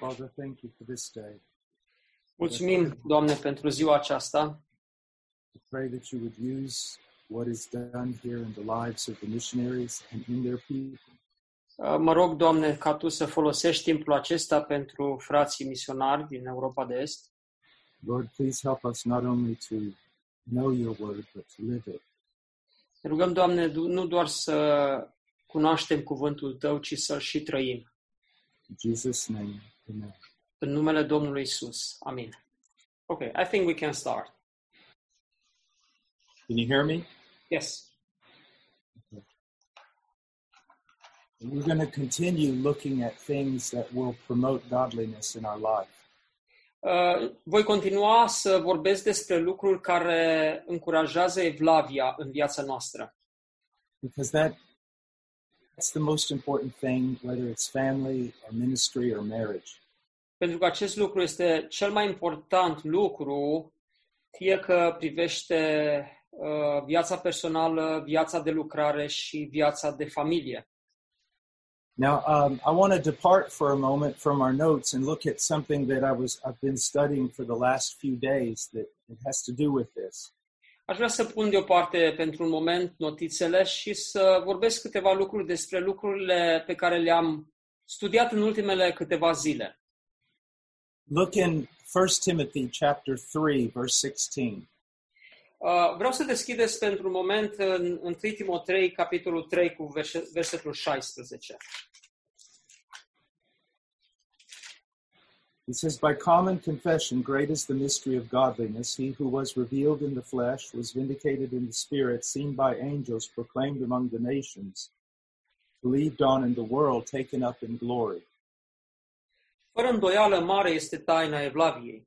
Father, thank you for this day. Mulțumim, Doamne, pentru ziua aceasta. I pray that you would use what is done here in the lives of the missionaries and in their people. Uh, Mă rog, Doamne, ca Tu să folosești timpul acesta pentru frații misionari din Europa de Est. Lord, please help us not only to know your word, but to live it. Ne rugăm, Doamne, du- nu doar să cunoaștem cuvântul Tău, ci să-l și trăim. In Jesus' name, amen. În numele Domnului Isus. Amin. Ok, I think we can start. Can you hear me? Yes. We're going to continue looking at things that will promote godliness in our life. Uh, voi continua să vorbesc despre lucruri care încurajează evlavia în viața noastră. Because that that's the most important thing, whether it's family or ministry or marriage. Pentru că acest lucru este cel mai important lucru, fie că privește uh, viața personală, viața de lucrare și viața de familie. Now, um, I want to depart for a moment from our notes and look at something that I was I've been studying for the last few days that, that has to do with this. Aș vrea să pun deoparte pentru un moment notițele și să vorbesc câteva lucruri despre lucrurile pe care le-am studiat în ultimele câteva zile. Look in 1 Timothy chapter 3 verse 16. Uh, vreau să deschideți pentru un moment în 1 Timotei, capitolul 3, cu verse- versetul 16. It says, By common confession, great is the mystery of godliness. He who was revealed in the flesh was vindicated in the spirit, seen by angels, proclaimed among the nations, believed on in the world, taken up in glory. Fără îndoială mare este taina Evlaviei.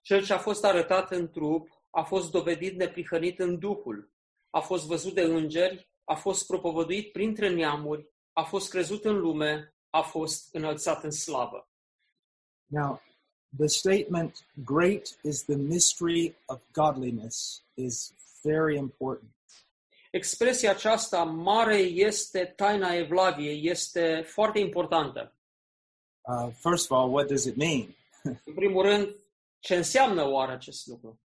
Cel ce a fost arătat în trup a fost dovedit neprihănit în Duhul, a fost văzut de îngeri, a fost propovăduit printre neamuri, a fost crezut în lume, a fost înălțat în slavă. Now, the statement, great is the mystery of godliness, is very important. Expresia aceasta, mare este taina Evlaviei, este foarte importantă. Uh, first of all, what does it mean? În primul rând, ce înseamnă oare acest lucru?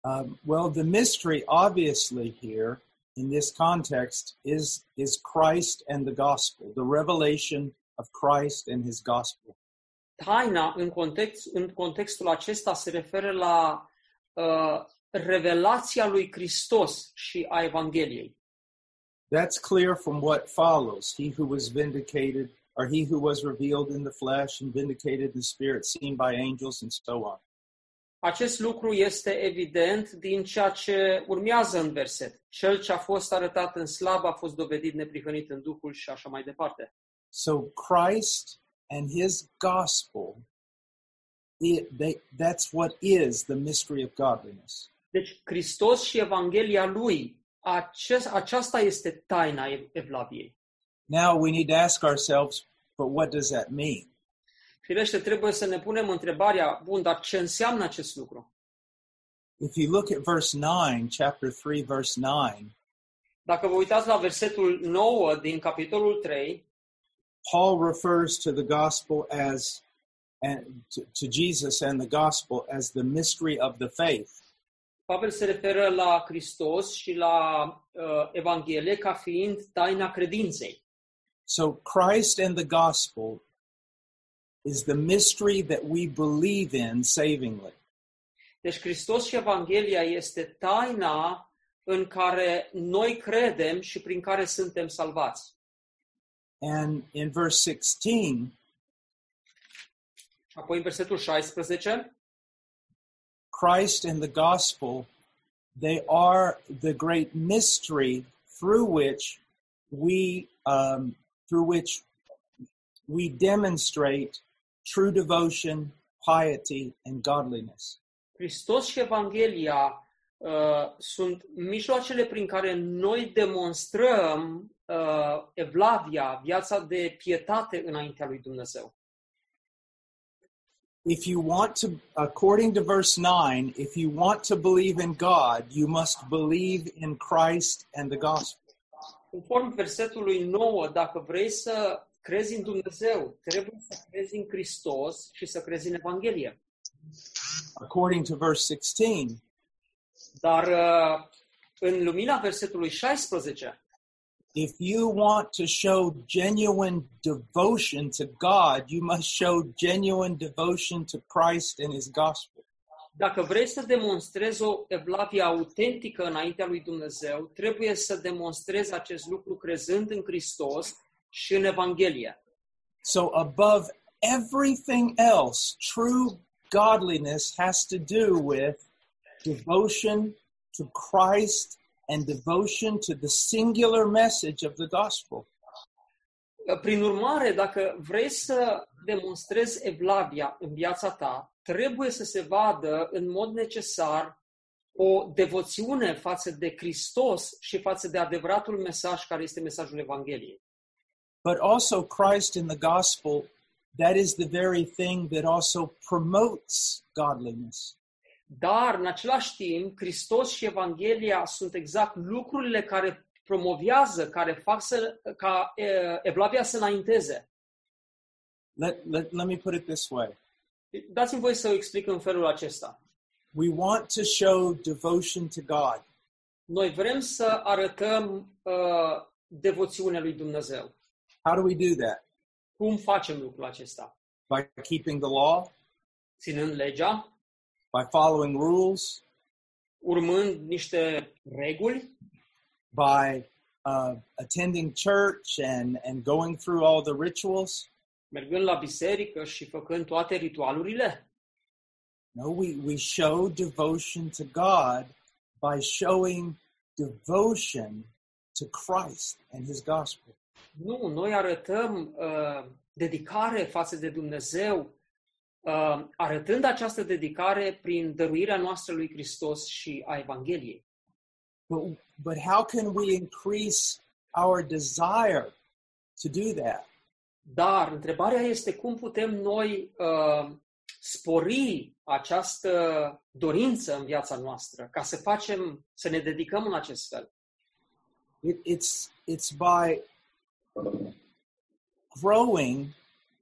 Um, well, the mystery, obviously, here in this context, is is Christ and the gospel, the revelation of Christ and His gospel. Taina, în, context, în contextul acesta, se referă la uh, revelația lui Hristos și a Evangheliei. That's clear from what follows. He who was vindicated, or he who was revealed in the flesh and vindicated in the spirit, seen by angels, and so on. Acest lucru este evident din ceea ce urmează în verset. Cel ce a fost arătat în slab a fost dovedit neprihănit în Duhul și așa mai departe. So Christ and His gospel, it, they, that's what is the mystery of godliness. Deci, Hristos și Evanghelia lui, acest, aceasta este taina Ev- Evlaviei. Now we need to ask ourselves, but what does that mean? Firește, trebuie să ne punem întrebarea, bun, dar ce înseamnă acest lucru? If you look at verse 9, chapter 3, verse 9, Dacă vă uitați la versetul 9 din capitolul 3, Paul refers to the gospel as and to, to Jesus and the gospel as the mystery of the faith. Pavel se referă la Hristos și la uh, Evanghelie ca fiind taina credinței. So Christ and the gospel is the mystery that we believe in savingly. Deci Hristos și Evanghelia este taina în care noi credem și prin care suntem salvați. And in verse 16, Apoi în versetul 16, Christ and the gospel, they are the great mystery through which we um, through which we demonstrate true devotion, piety, and godliness. Hristos și Evanghelia uh, sunt mijloacele prin care noi demonstrăm uh, evlavia, viața de pietate înaintea lui Dumnezeu. If you want to, according to verse 9, if you want to believe in God, you must believe in Christ and the gospel. Conform versetului 9, dacă vrei să crezi în Dumnezeu, trebuie să crezi în Hristos și să crezi în Evanghelie. According to verse 16, Dar uh, în lumina versetului 16, if you want to show genuine devotion to God, you must show genuine devotion to Christ and his gospel. dacă vrei să demonstrezi o evlavie autentică înaintea lui Dumnezeu, trebuie să demonstrezi acest lucru crezând în Hristos și în Evanghelie. So, above everything else, true godliness has to do with devotion to Christ and devotion to the singular message of the gospel. Prin urmare, dacă vrei să demonstrezi evlavia în viața ta, trebuie să se vadă în mod necesar o devoțiune față de Hristos și față de adevăratul mesaj care este mesajul Evangheliei. But also, Christ in the gospel, that is the very thing that also promotes godliness. Dar, în același timp, Hristos și Evanghelia sunt exact lucrurile care promovează, care fac să, ca e, evlavia să înainteze. Let, let, let me put it this way Dați-mi voi să o explic în felul acesta. we want to show devotion to God. Noi vrem să arătăm uh, devoțiunea lui Dumnezeu. How do we do that? Cum facem lucrul acesta? By keeping the law, Ținând legea, by following rules, urmând niște reguli, by uh, attending church and, and going through all the rituals. mergând la biserică și făcând toate ritualurile. No, we, we show devotion to God by showing devotion to Christ and his gospel. Nu, noi arătăm uh, dedicare față de Dumnezeu, uh, arătând această dedicare prin dăruirea noastră lui Hristos și a Evangheliei. But, but how can we increase our desire to do that? Dar întrebarea este cum putem noi uh, spori această dorință în viața noastră, ca să facem, să ne dedicăm în acest fel. It, it's, it's by growing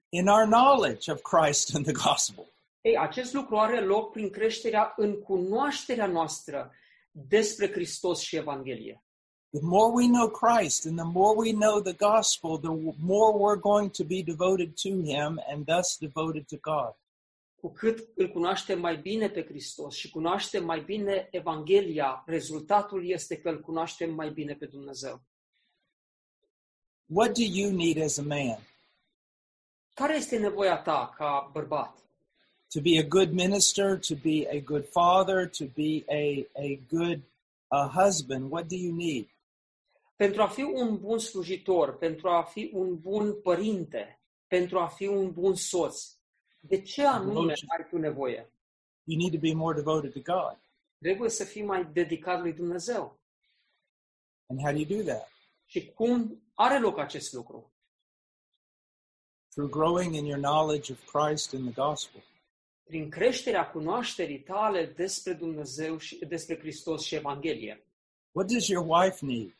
in our knowledge of Christ and the gospel. Ei, acest lucru are loc prin creșterea în cunoașterea noastră despre Hristos și Evanghelie. The more we know Christ and the more we know the gospel, the more we're going to be devoted to him and thus devoted to God. Cu cât îl cunoaștem mai bine pe Hristos și cunoaștem mai bine Evanghelia, rezultatul este că îl cunoaștem mai bine pe Dumnezeu. What do you need as a man? Care este nevoia ta ca bărbat? To be a good minister, to be a good father, to be a, a good uh, husband? What do you need? Pentru a fi un bun slujitor, pentru a fi un bun părinte, pentru a fi un bun soț, de ce anume ai tu nevoie? You need to be more devoted to God. Trebuie să fii mai dedicat lui Dumnezeu. And how do you do that? Și cum are loc acest lucru? Through growing in your knowledge of Christ and the gospel. Prin creșterea cunoașterii tale despre Dumnezeu și despre Hristos și Evanghelie. What does your wife need?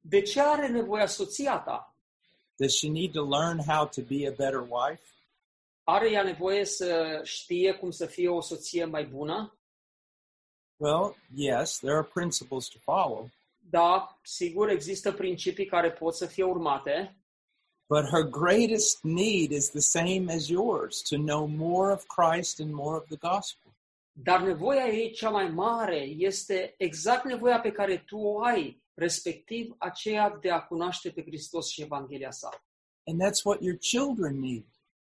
De ce are nevoia soția ta? Does she need to learn how to be a better wife? Are ea nevoie să știe cum să fie o soție mai bună? Well, yes, there are principles to follow, Da, sigur, există principii care pot să fie urmate, but her greatest need is the same as yours to know more of Christ and more of the gospel. dar nevoia ei cea mai mare este exact nevoia pe care tu o ai, respectiv aceea de a cunoaște pe Hristos și Evanghelia sa. And that's what your children need.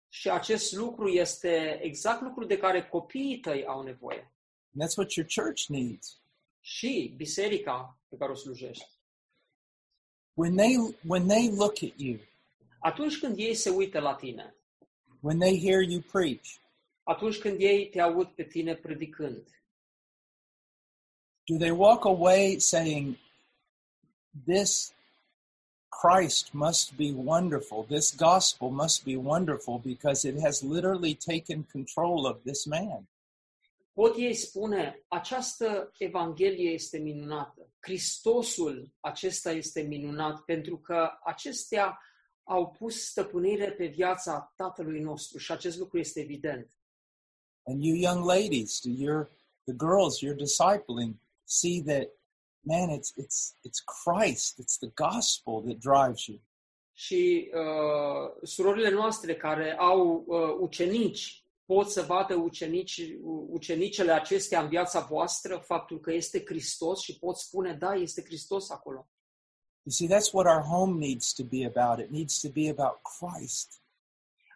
Și acest lucru este exact lucru de care copiii tăi au nevoie. And that's what your church needs. Și biserica pe care o slujești. When they when they look at you, Atunci când ei se uită la tine, When they hear you preach, Atunci când ei te aud pe tine predicând, do they walk away saying, This Christ must be wonderful. This gospel must be wonderful because it has literally taken control of this man. pot ei spune, această Evanghelie este minunată, Hristosul acesta este minunat, pentru că acestea au pus stăpânire pe viața Tatălui nostru și acest lucru este evident. And you young ladies, do your the girls you're discipling see that man, it's it's it's Christ, it's the gospel that drives you. Și uh, surorile noastre care au uh, ucenici pot să vadă ucenici, ucenicele acestea în viața voastră, faptul că este Hristos și pot spune, da, este Hristos acolo. You see, that's what our home needs to be about. It needs to be about Christ.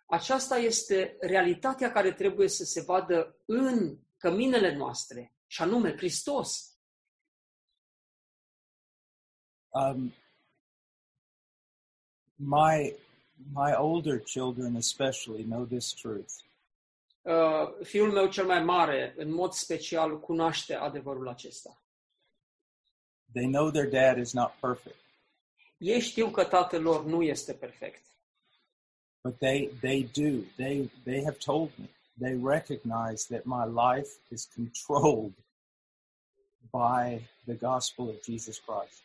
Aceasta este realitatea care trebuie să se vadă în căminele noastre, și anume Hristos. Um, my my older children especially know this truth. Uh, fiul meu cel mai mare, în mod special, cunoaște adevărul acesta. They know their dad is not perfect, Ei știu că tatăl lor nu este perfect, but they they do. They they have told me. They recognize that my life is controlled by the gospel of Jesus Christ.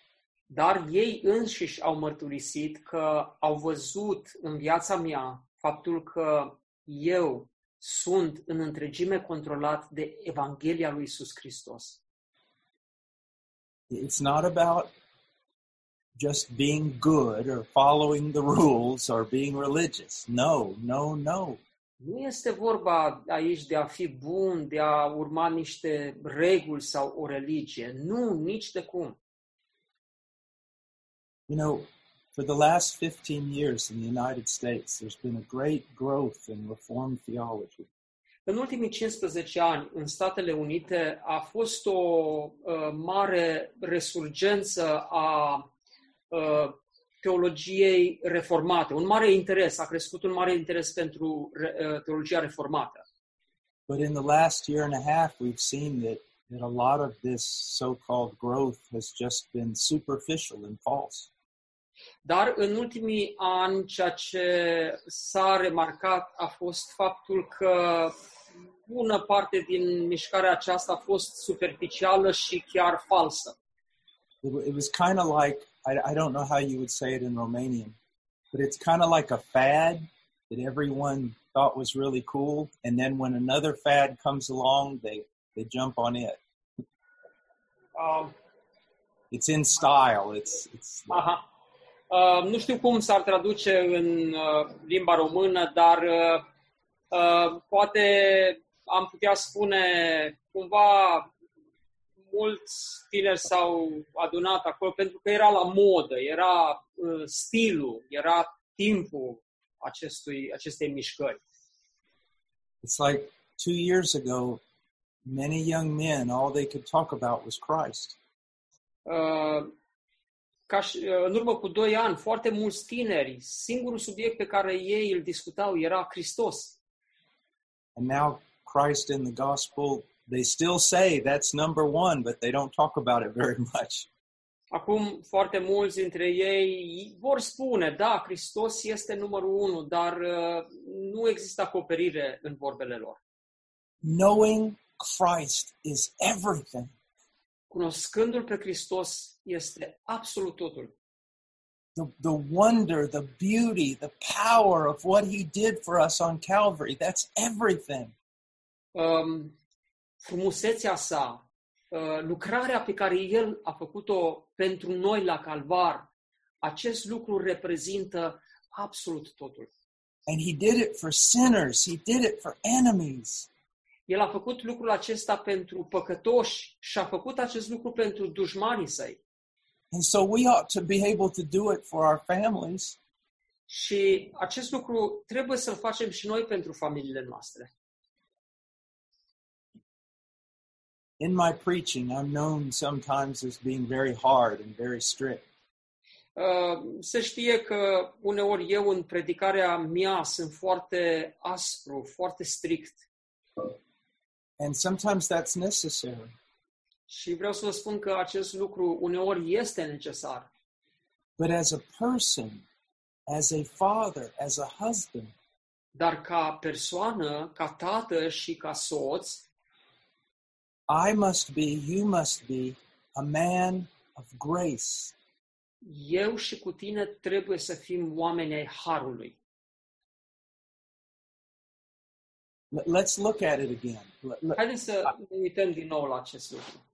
dar ei înșiși au mărturisit că au văzut în viața mea faptul că eu sunt în întregime controlat de Evanghelia lui Isus Hristos. It's not about just being good or following the rules or being religious. No, no, no. Nu este vorba aici de a fi bun, de a urma niște reguli sau o religie. Nu, nici de cum. You know, for the last 15 years in the United States, there's been a great growth in Reformed theology. În ultimii 15 ani, în Statele Unite, a fost o uh, mare resurgență a uh, teologiei reformate, un mare interes, a crescut un mare interes pentru re, uh, teologia reformată. But in the last year and a half, we've seen that, that a lot of this so called growth has just been superficial and false. Dar în ultimii ani, ceea ce s-a remarcat a fost faptul că bună parte din mișcarea aceasta a fost superficială și chiar falsă. It, wa- it was kind of like, I, I don't know how you would say it in Romanian, but it's kind of like a fad that everyone thought was really cool. And then when another fad comes along, they, they jump on it. Uh, It's in style. It's, it's aha. Uh, nu știu cum s-ar traduce în uh, limba română, dar uh, uh, poate am putea spune cumva mulți tineri s-au adunat acolo pentru că era la modă, era uh, stilul, era timpul acestui, acestei mișcări. It's like two years ago, many young men, all they could talk about was Christ. Uh, ca și, uh, în urmă cu doi ani, foarte mulți tineri, singurul subiect pe care ei îl discutau era Hristos. And now Christ in the gospel, they still say that's number one, but they don't talk about it very much. Acum, foarte mulți dintre ei vor spune, da, Hristos este numărul unu, dar uh, nu există acoperire în vorbele lor. Knowing Christ is everything. Cunoscându-L pe Hristos este absolut totul. The, the wonder, the beauty, the power of what he did for us on Calvary, that's everything. Um, frumusețea sa, uh, lucrarea pe care El a făcut-o pentru noi la Calvar, acest lucru reprezintă absolut totul. And he did it for sinners, he did it for enemies. El a făcut lucrul acesta pentru păcătoși și a făcut acest lucru pentru dușmanii săi. And so we ought to be able to do it for our families. Și acest lucru trebuie să-l facem și noi pentru familiile noastre. In my preaching, I'm known sometimes as being very hard and very strict. Uh, se știe că uneori eu în predicarea mea sunt foarte aspru, foarte strict. And sometimes that's necessary. Și vreau să vă spun că acest lucru uneori este necesar. But as a person, as a father, as a husband, Dar ca persoană, ca tată și ca soț, I must be, you must be a man of grace. eu și cu tine trebuie să fim oameni ai harului. Let- Let's look at it again. Let- let- Haideți să ne uităm din nou la acest lucru.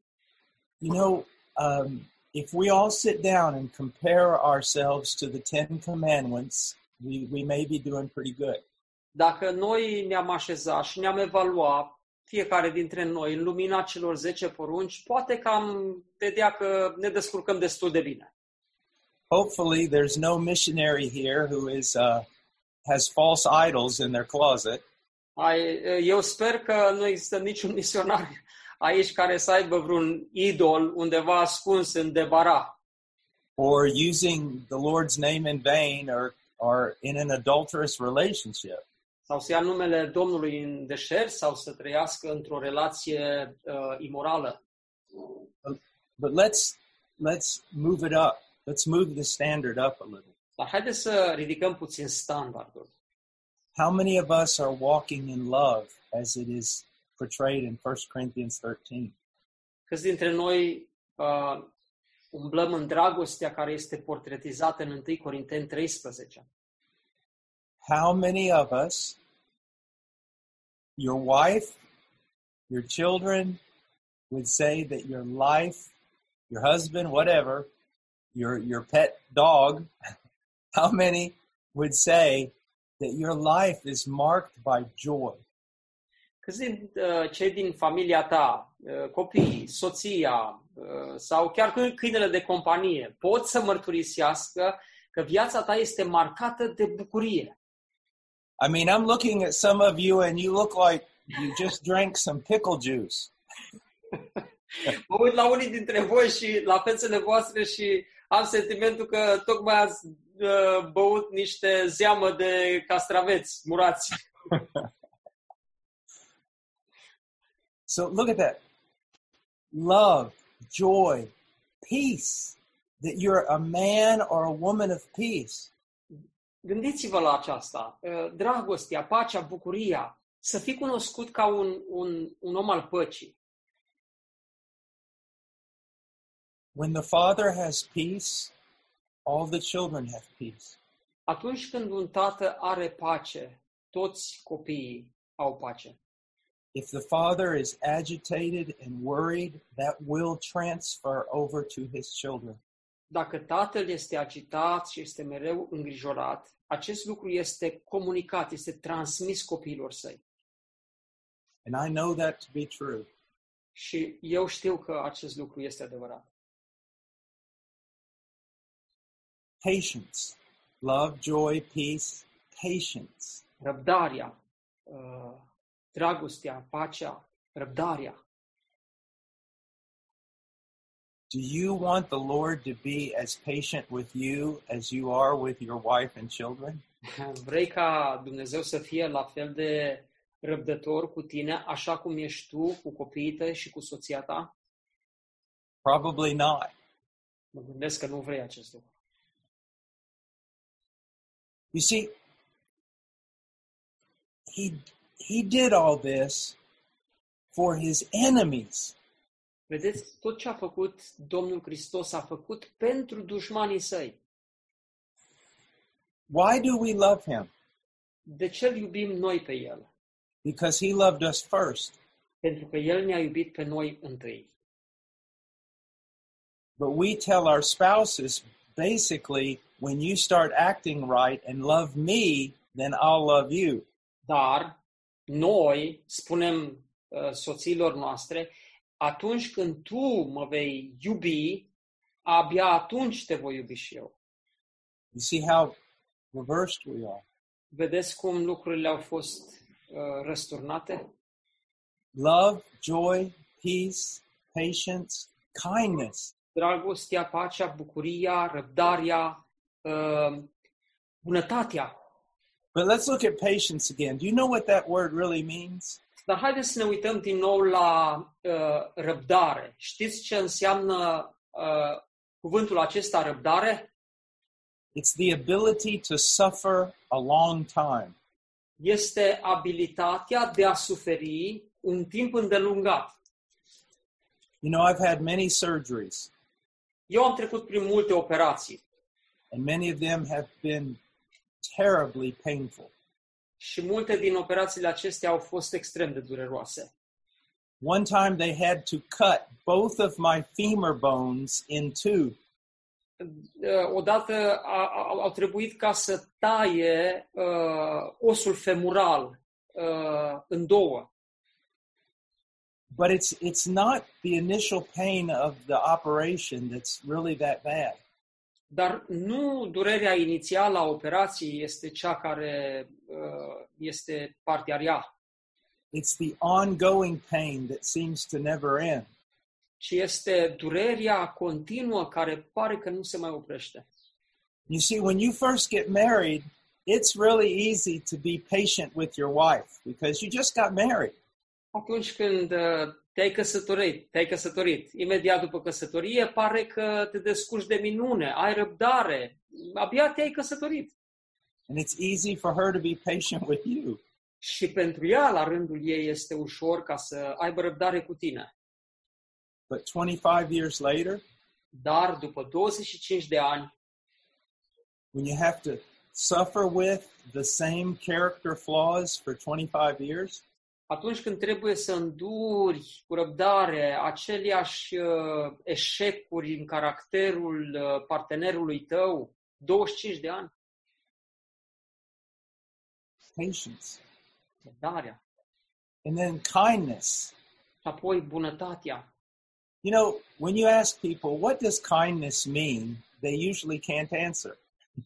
You know, um, if we all sit down and compare ourselves to the Ten Commandments, we, we may be doing pretty good. Dacă noi ne-am așezat și ne-am evaluat fiecare dintre noi în lumina celor 10 porunci, poate că am vedea că ne descurcăm destul de bine. Hopefully, there's no missionary here who is uh, has false idols in their closet. Ai, eu sper că nu există niciun misionar aici care să aibă vreun idol undeva ascuns în debara or using the Lord's name in vain or, or in an adulterous relationship. Sau să ia numele Domnului în deșert sau să trăiască într-o relație uh, imorală. But let's let's move it up. Let's move the standard up a little. Dar haideți să ridicăm puțin standardul. How many of us are walking in love as it is portrayed in 1 Corinthians 13? Câți dintre noi uh, umblăm în dragostea care este portretizată în 1 Corinteni 13? How many of us, your wife, your children, would say that your life, your husband, whatever, your your pet dog, how many would say that your life is marked by joy? Câți din uh, cei din familia ta, uh, copiii, soția uh, sau chiar câ- câinele de companie pot să mărturisească că viața ta este marcată de bucurie? I mean, I'm looking at some of you and you look like you just drank some pickle juice. Mă uit la unii dintre voi și la fețele voastre și am sentimentul că tocmai ați uh, băut niște zeamă de castraveți murați. So look at that. Love, joy, peace. That you're a man or a woman of peace. Gândiți-vă la aceasta. Uh, Dragostea, pacea, bucuria. Să fii cunoscut ca un, un, un om al păcii. When the father has peace, all the children have peace. Atunci când un tată are pace, toți copiii au pace. If the father is agitated and worried, that will transfer over to his children. Dacă tatăl este agitat și este mereu îngrijorat, acest lucru este comunicat, este transmis copiilor săi. And I know that to be true. Și eu știu că acest lucru este adevărat. Patience, love, joy, peace, patience. Răbdarea, uh, dragostea, pacea, răbdarea. Do you want the Lord to be as patient with you as you are with your wife and children? Vrei ca Dumnezeu să fie la fel de răbdător cu tine, așa cum ești tu cu copiii tăi și cu soția ta? Probably not. Mă gândesc că nu vrei acest lucru. You see, he, he did all this for his enemies. Vedeți, tot ce a făcut Domnul Hristos a făcut pentru dușmanii săi. Why do we love him? De ce îl iubim noi pe El? Because he loved us first. Pentru că El ne-a iubit pe noi întâi. But we tell our spouses basically, when you start acting right and love me, then I'll love you. Dar noi spunem uh, soțiilor noastre, atunci când tu mă vei iubi, abia atunci te voi iubi și eu. You see how reversed we are. Vedeți cum lucrurile au fost uh, răsturnate? Love, joy, peace, patience, kindness. dragostea, pacea, bucuria, răbdarea, uh, bunătatea. But let's look at patience again. Do you know what that word really means? Dar haideți să ne uităm din nou la uh, răbdare. Știți ce înseamnă uh, cuvântul acesta, răbdare? It's the ability to suffer a long time. Este abilitatea de a suferi un timp îndelungat. You know, I've had many surgeries, Eu am trecut prin multe operații and many of them have been terribly painful. Și multe din operațiile acestea au fost extrem de dureroase. One time they had to cut both of my femur bones in two Uh, Odată a, a, au trebuit ca să taie uh, osul femural uh, în două. But it's it's not the initial pain of the operation that's really that bad. Dar nu durerea inițială a operației este cea care uh, este partea rea, It's the ongoing pain that seems to never end. ci este durerea continuă care pare că nu se mai oprește. You see, when you first get married, it's really easy to be patient with your wife because you just got married. Atunci când uh, te-ai căsătorit, te-ai căsătorit, imediat după căsătorie, pare că te descurci de minune, ai răbdare, abia te-ai căsătorit. And it's easy for her to be patient with you. Și pentru ea, la rândul ei, este ușor ca să aibă răbdare cu tine. But 25 years later, Dar după 25 de ani, when you have to suffer with the same character flaws for 25 years, atunci când trebuie să înduri cu răbdare aceleași uh, eșecuri în caracterul uh, partenerului tău, 25 de ani, patience, răbdarea, and then kindness. și apoi bunătatea. You know, when you ask people, what does kindness mean? They usually can't answer.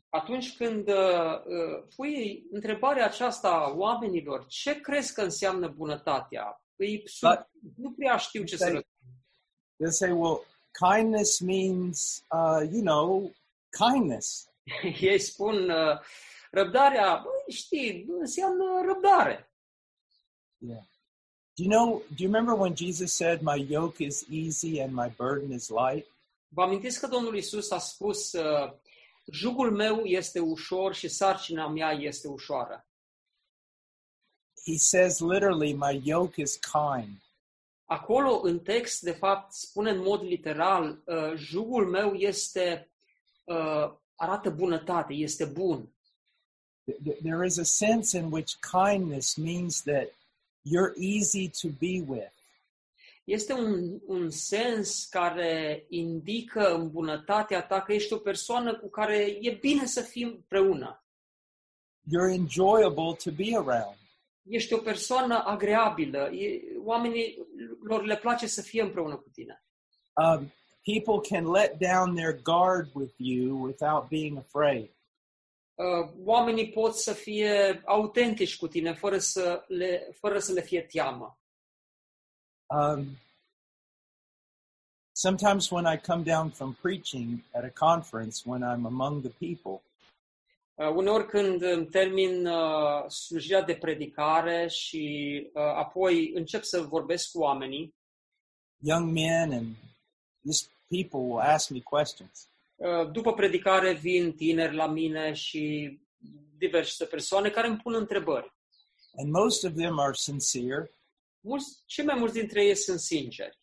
Atunci când uh, uh, pui întrebarea aceasta oamenilor, ce crezi că înseamnă bunătatea? Îi sub, Da. nu prea știu ce să Stai. răspund. They'll say, well, kindness means, uh, you know, kindness. Ei spun, uh, răbdarea, băi, știi, înseamnă răbdare. Yeah. Do you know, do you remember when Jesus said, my yoke is easy and my burden is light? Vă amintiți că Domnul Isus a spus, uh, jugul meu este ușor și sarcina mea este ușoară. He says literally, my yoke is kind. Acolo, în text, de fapt, spune în mod literal, uh, jugul meu este, uh, arată bunătate, este bun. Th- th- There is a sense in which kindness means that you're easy to be with. Este un, un sens care indică în bunătatea ta că ești o persoană cu care e bine să fii împreună. You're enjoyable to be around. Ești o persoană agreabilă. E, oamenii lor le place să fie împreună cu tine. Um, people can let down their guard with you without being afraid. Uh, oamenii pot să fie autentici cu tine fără să le, fără să le fie teamă. Um, sometimes when I come down from preaching at a conference, when I'm among the people, Uh, uneori când îmi termin uh, slujirea de predicare și uh, apoi încep să vorbesc cu oamenii, young men and just people will ask me questions. uh, după predicare vin tineri la mine și diverse persoane care îmi pun întrebări. And most of them are sincere, Mulți, cei mai mulți dintre ei sunt sinceri.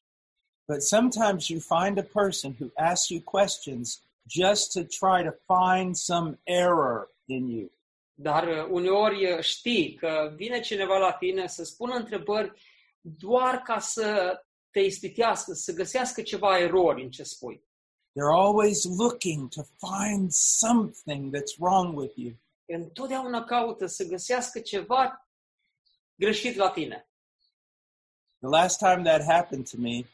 but sometimes you find a person who asks you questions just to try to find some error in you. Dar uh, uneori uh, știi că vine cineva la tine să spună întrebări doar ca să te ispitească, să găsească ceva erori în ce spui. They're always looking to find something that's wrong with you. Întotdeauna caută să găsească ceva greșit la tine. The last time that happened to me,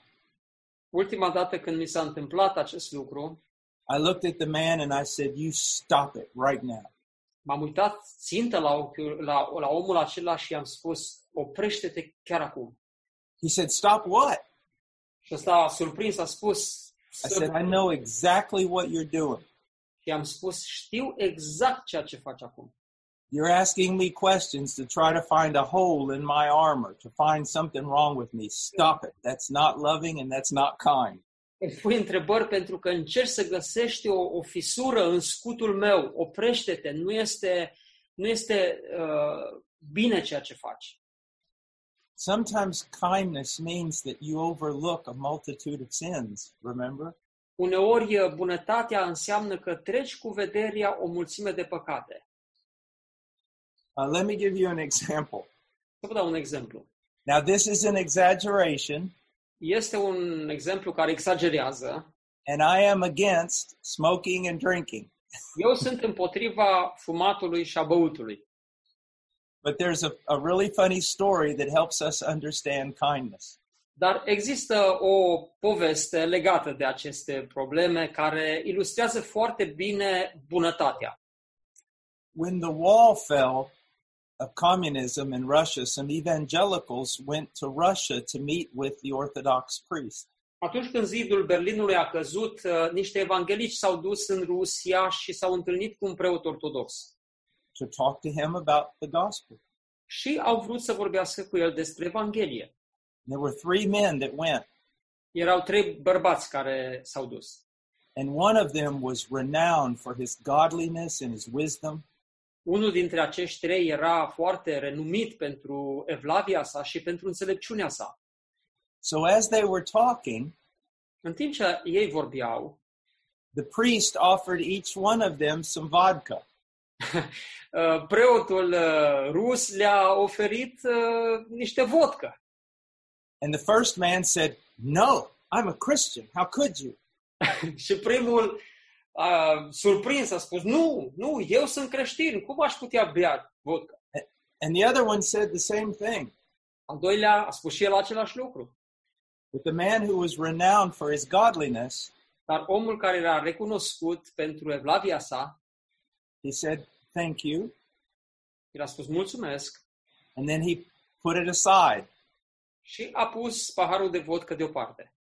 Ultima dată când mi s-a întâmplat acest lucru, I looked at the man and I said, You stop it right now. m-am uitat țintă la, ochiul, la, la omul acela și i-am spus, oprește-te chiar acum. He said, Stop what? Și ăsta surprins a spus, I said, I know exactly what you're doing. Și am spus, știu exact ceea ce faci acum. You're asking me questions to try to find a hole in my armor, to find something wrong with me. Stop it. That's not loving and that's not kind. Îmi pui întrebări pentru că încerci să găsești o, o fisură în scutul meu. Oprește-te. Nu este, nu este uh, bine ceea ce faci. Sometimes kindness means that you overlook a multitude of sins, remember? Uneori uh, bunătatea înseamnă că treci cu vederea o mulțime de păcate. Uh, let me give you an example. Să vă dau un exemplu. Now, this is an exaggeration, Este un exemplu care exagerează. and I am against smoking and drinking. Eu sunt împotriva fumatului și a băutului. But there's a, a really funny story that helps us understand kindness. Dar există o poveste legată de aceste probleme care ilustrează foarte bine bunătatea. When the wall fell of communism in Russia, some evangelicals went to Russia to meet with the Orthodox priest. Atunci când zidul Berlinului a căzut, uh, niște evanghelici s-au dus în Rusia și s-au întâlnit cu un preot ortodox. to talk to him about the gospel. Și au vrut să vorbească cu el despre Evanghelie. There were three men that went, Erau trei bărbați care s-au dus. and one of them was renowned for his godliness and his wisdom. Unul dintre acești trei era foarte renumit pentru evlavia sa și pentru înțelepciunea sa. So as they were talking, În timp ce ei vorbeau, the priest offered each one of them some vodka. uh, preotul uh, rus le-a oferit uh, niște vodcă. And the first man said, No, I'm a Christian. How could you? Și primul, uh, surprins, a spus, nu, nu, eu sunt creștin, cum aș putea bea vodcă? And the other one said the same thing. Al doilea a spus și el același lucru. But the man who was renowned for his godliness, Dar omul care era recunoscut pentru evlavia sa, he said, Thank you. el a spus mulțumesc And then he put it aside. și a pus paharul de vodcă deoparte.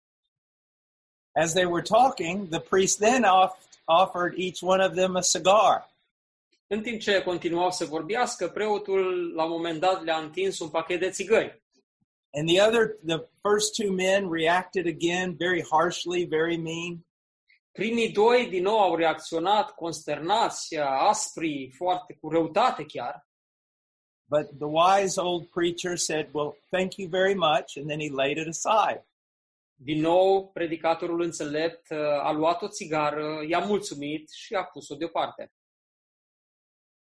As they were talking, the priest then off- offered each one of them a cigar. În timp ce continuau să vorbească, preotul la un moment dat le-a întins un pachet de țigări. And the other, the first two men reacted again very harshly, very mean. Primii doi din nou au reacționat consternați, aspri, foarte cu răutate chiar. But the wise old preacher said, Well, thank you very much. And then he laid it aside. Din nou, predicatorul înțelept uh, a luat o țigară, i-a mulțumit și a pus-o deoparte.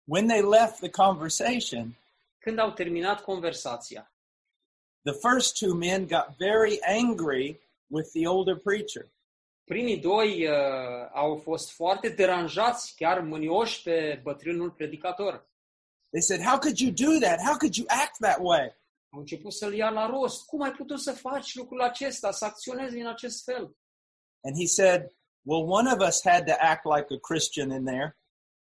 When they left the conversation, Când au terminat conversația, the first two men got very angry with the older preacher. primii doi uh, au fost foarte deranjați, chiar mânioși pe bătrânul predicator. They said, How could you do that? How could you act that way? Au început să-l ia la rost. Cum ai putut să faci lucrul acesta, să acționezi în acest fel? And he said, Well, one of us had to act like a Christian in there.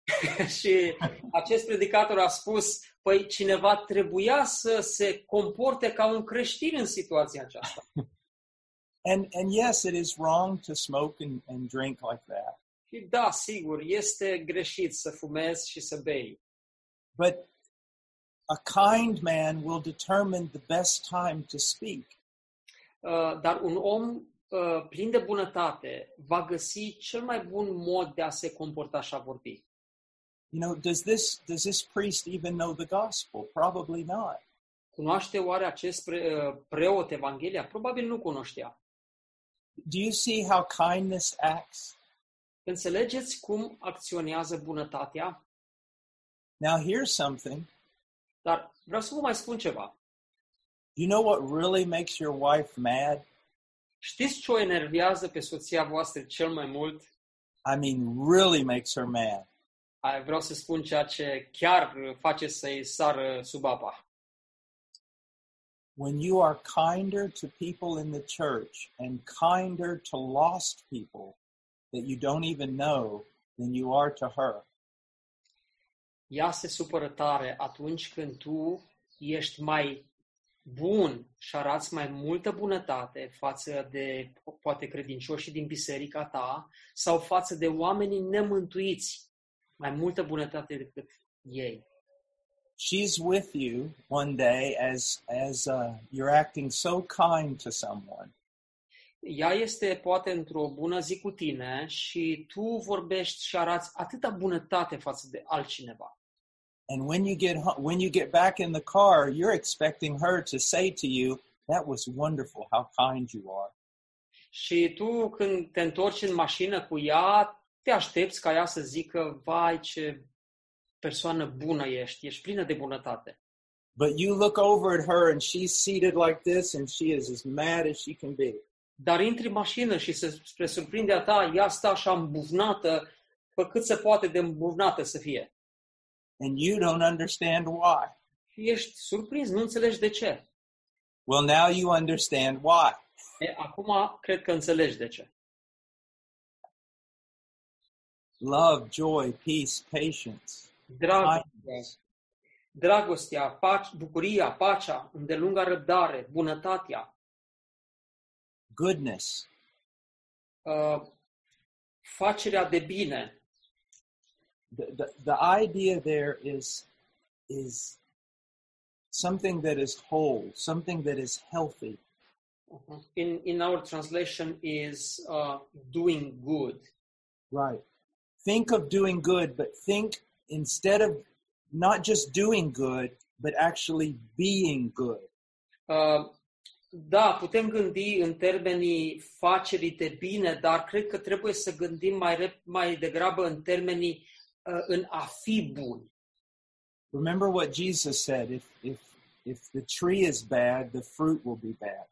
și acest predicator a spus, păi cineva trebuia să se comporte ca un creștin în situația aceasta. And, and yes, it is wrong to smoke and, and drink like that. Și da, sigur, este greșit să fumezi și să bei. But a kind man will determine the best time to speak. Uh, Dar un om uh, plin de bunătate va găsi cel mai bun mod de a se comporta și a vorbi. You know, does this does this priest even know the gospel? Probably not. Cunoaște oare acest pre, uh, preot Evanghelia? Probabil nu cunoștea. Do you see how kindness acts? Înțelegeți cum acționează bunătatea? Now here's something. Dar vreau să vă mai spun ceva. You know what really makes your wife mad? Știți ce o enervează pe soția voastră cel mai mult? I mean, really makes her mad. Vreau să spun ceea ce chiar face să-i sară sub apa. When you are kinder to people in the church and kinder to lost people that you don't even know than you are to her. Ea se supără tare atunci când tu ești mai bun și arăți mai multă bunătate față de, poate, credincioșii din biserica ta sau față de oamenii nemântuiți, mai multă bunătate decât ei. She's with you one day as as uh, you're acting so kind to someone, Ea este poate într-o bună zi cu tine și tu vorbești și arăți atâta bunătate față de altcineva. And when you get ho- when you get back in the car, you're expecting her to say to you, "That was wonderful. How kind you are." Și tu când te întorci în mașină cu ea, te aștepți ca ea să zică, vai ce persoană bună ești, ești plină de bunătate. But you look over at her and she's seated like this and she is as mad as she can be. Dar intri în mașină și se, spre surprinderea ta, ea stă așa îmbuvnată, pe cât se poate de îmbuvnată să fie. And you don't understand why. Și ești surprins, nu înțelegi de ce. Well, now you understand why. E, acum cred că înțelegi de ce. Love, joy, peace, patience, Dragostea, kindness, dragostea, pace, bucuria, pacea, îndelunga răbdare, bunătatea, goodness, uh, facerea de bine. The, the, the idea there is is something that is whole, something that is healthy. Uh-huh. In, in our translation is uh, doing good. Right. Think of doing good, but think instead of not just doing good, but actually being good. Uh, da, putem gândi în termenii facerii de bine, dar cred că trebuie să gândim mai, rep- mai degrabă în termenii uh, în a fi bun. Remember what Jesus said if if if the tree is bad, the fruit will be bad.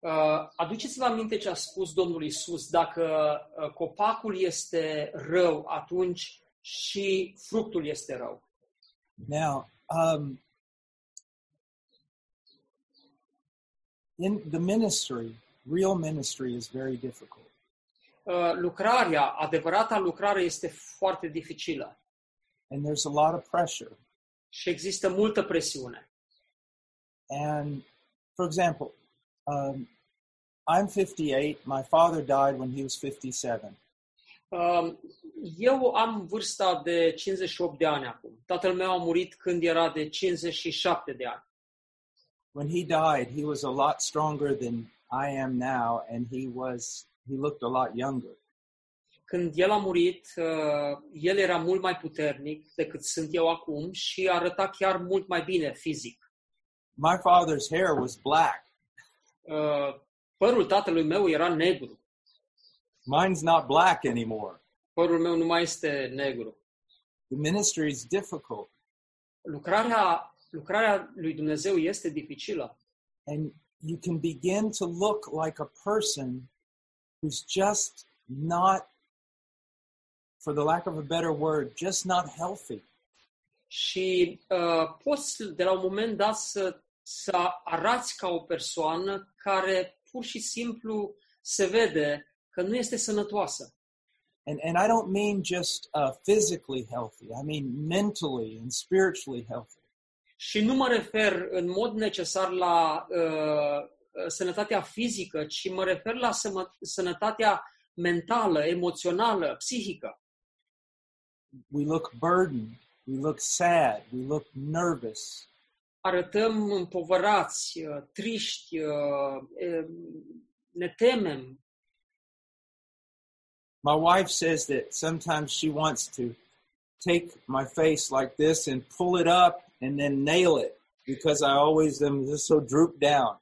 Uh, aduceți-vă aminte ce a spus Domnul Isus, dacă uh, copacul este rău, atunci și fructul este rău. Now, um, in the ministry, real ministry is very difficult. Uh, lucrarea, adevărata lucrare este foarte dificilă And there's a lot of pressure. și există multă presiune. And for example, um, I'm 58. My father died when he was 57. Uh, Eu am vârsta de 58 de ani acum. Tatăl meu a murit când era de 57 de ani. When he died, he was a lot stronger than I am now, and he was he looked a lot younger. Când el a murit, uh, el era mult mai puternic decât sunt eu acum și arăta chiar mult mai bine fizic. My father's hair was black. Uh, Părul tatălui meu era negru. Mine's not black anymore. Părul meu nu mai este negru. The ministry is difficult, Lucrarea, lucrarea lui Dumnezeu este dificilă. and you can begin to look like a person who's just not, for the lack of a better word, just not healthy. Și uh, poți de la un moment dat să, să arăți ca o persoană care pur și simplu se vede că nu este sănătoasă. And, and I don't mean just uh, physically healthy, I mean mentally and spiritually healthy. Și nu mă refer în mod necesar la uh, sănătatea fizică, ci mă refer la sănătatea mentală, emoțională, psihică. We look burdened, we look sad, we look nervous. Arătăm împovărați, uh, triști, uh, uh, ne temem. My wife says that sometimes she wants to take my face like this and pull it up and then nail it because I always am just so drooped down.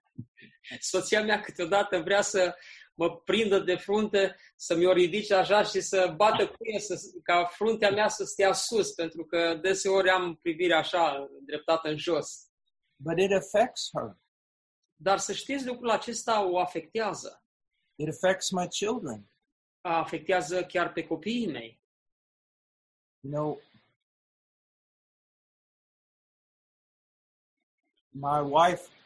Soția mea câteodată vrea să mă prindă de frunte, să mi-o ridice așa și să bată cu ea, să, ca fruntea mea să stea sus, pentru că deseori am privirea așa, dreptată în jos. But it affects her. Dar să știți, lucrul acesta o afectează. It affects my children. Afectează chiar pe copiii mei. You know, my wife